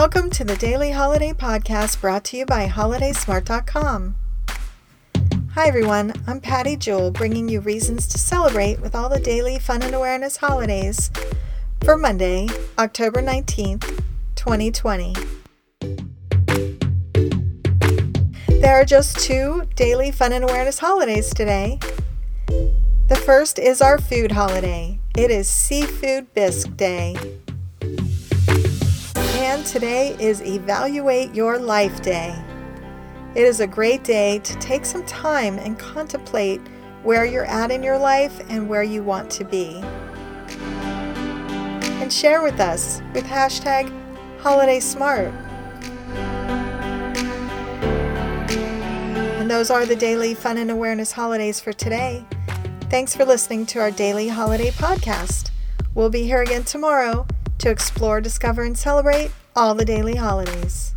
Welcome to the Daily Holiday Podcast brought to you by HolidaySmart.com. Hi everyone, I'm Patty Jewell bringing you reasons to celebrate with all the daily fun and awareness holidays for Monday, October 19th, 2020. There are just two daily fun and awareness holidays today. The first is our food holiday. It is Seafood Bisque Day. And today is Evaluate Your Life Day. It is a great day to take some time and contemplate where you're at in your life and where you want to be. And share with us with hashtag HolidaySmart. And those are the daily fun and awareness holidays for today. Thanks for listening to our daily holiday podcast. We'll be here again tomorrow to explore, discover, and celebrate all the daily holidays.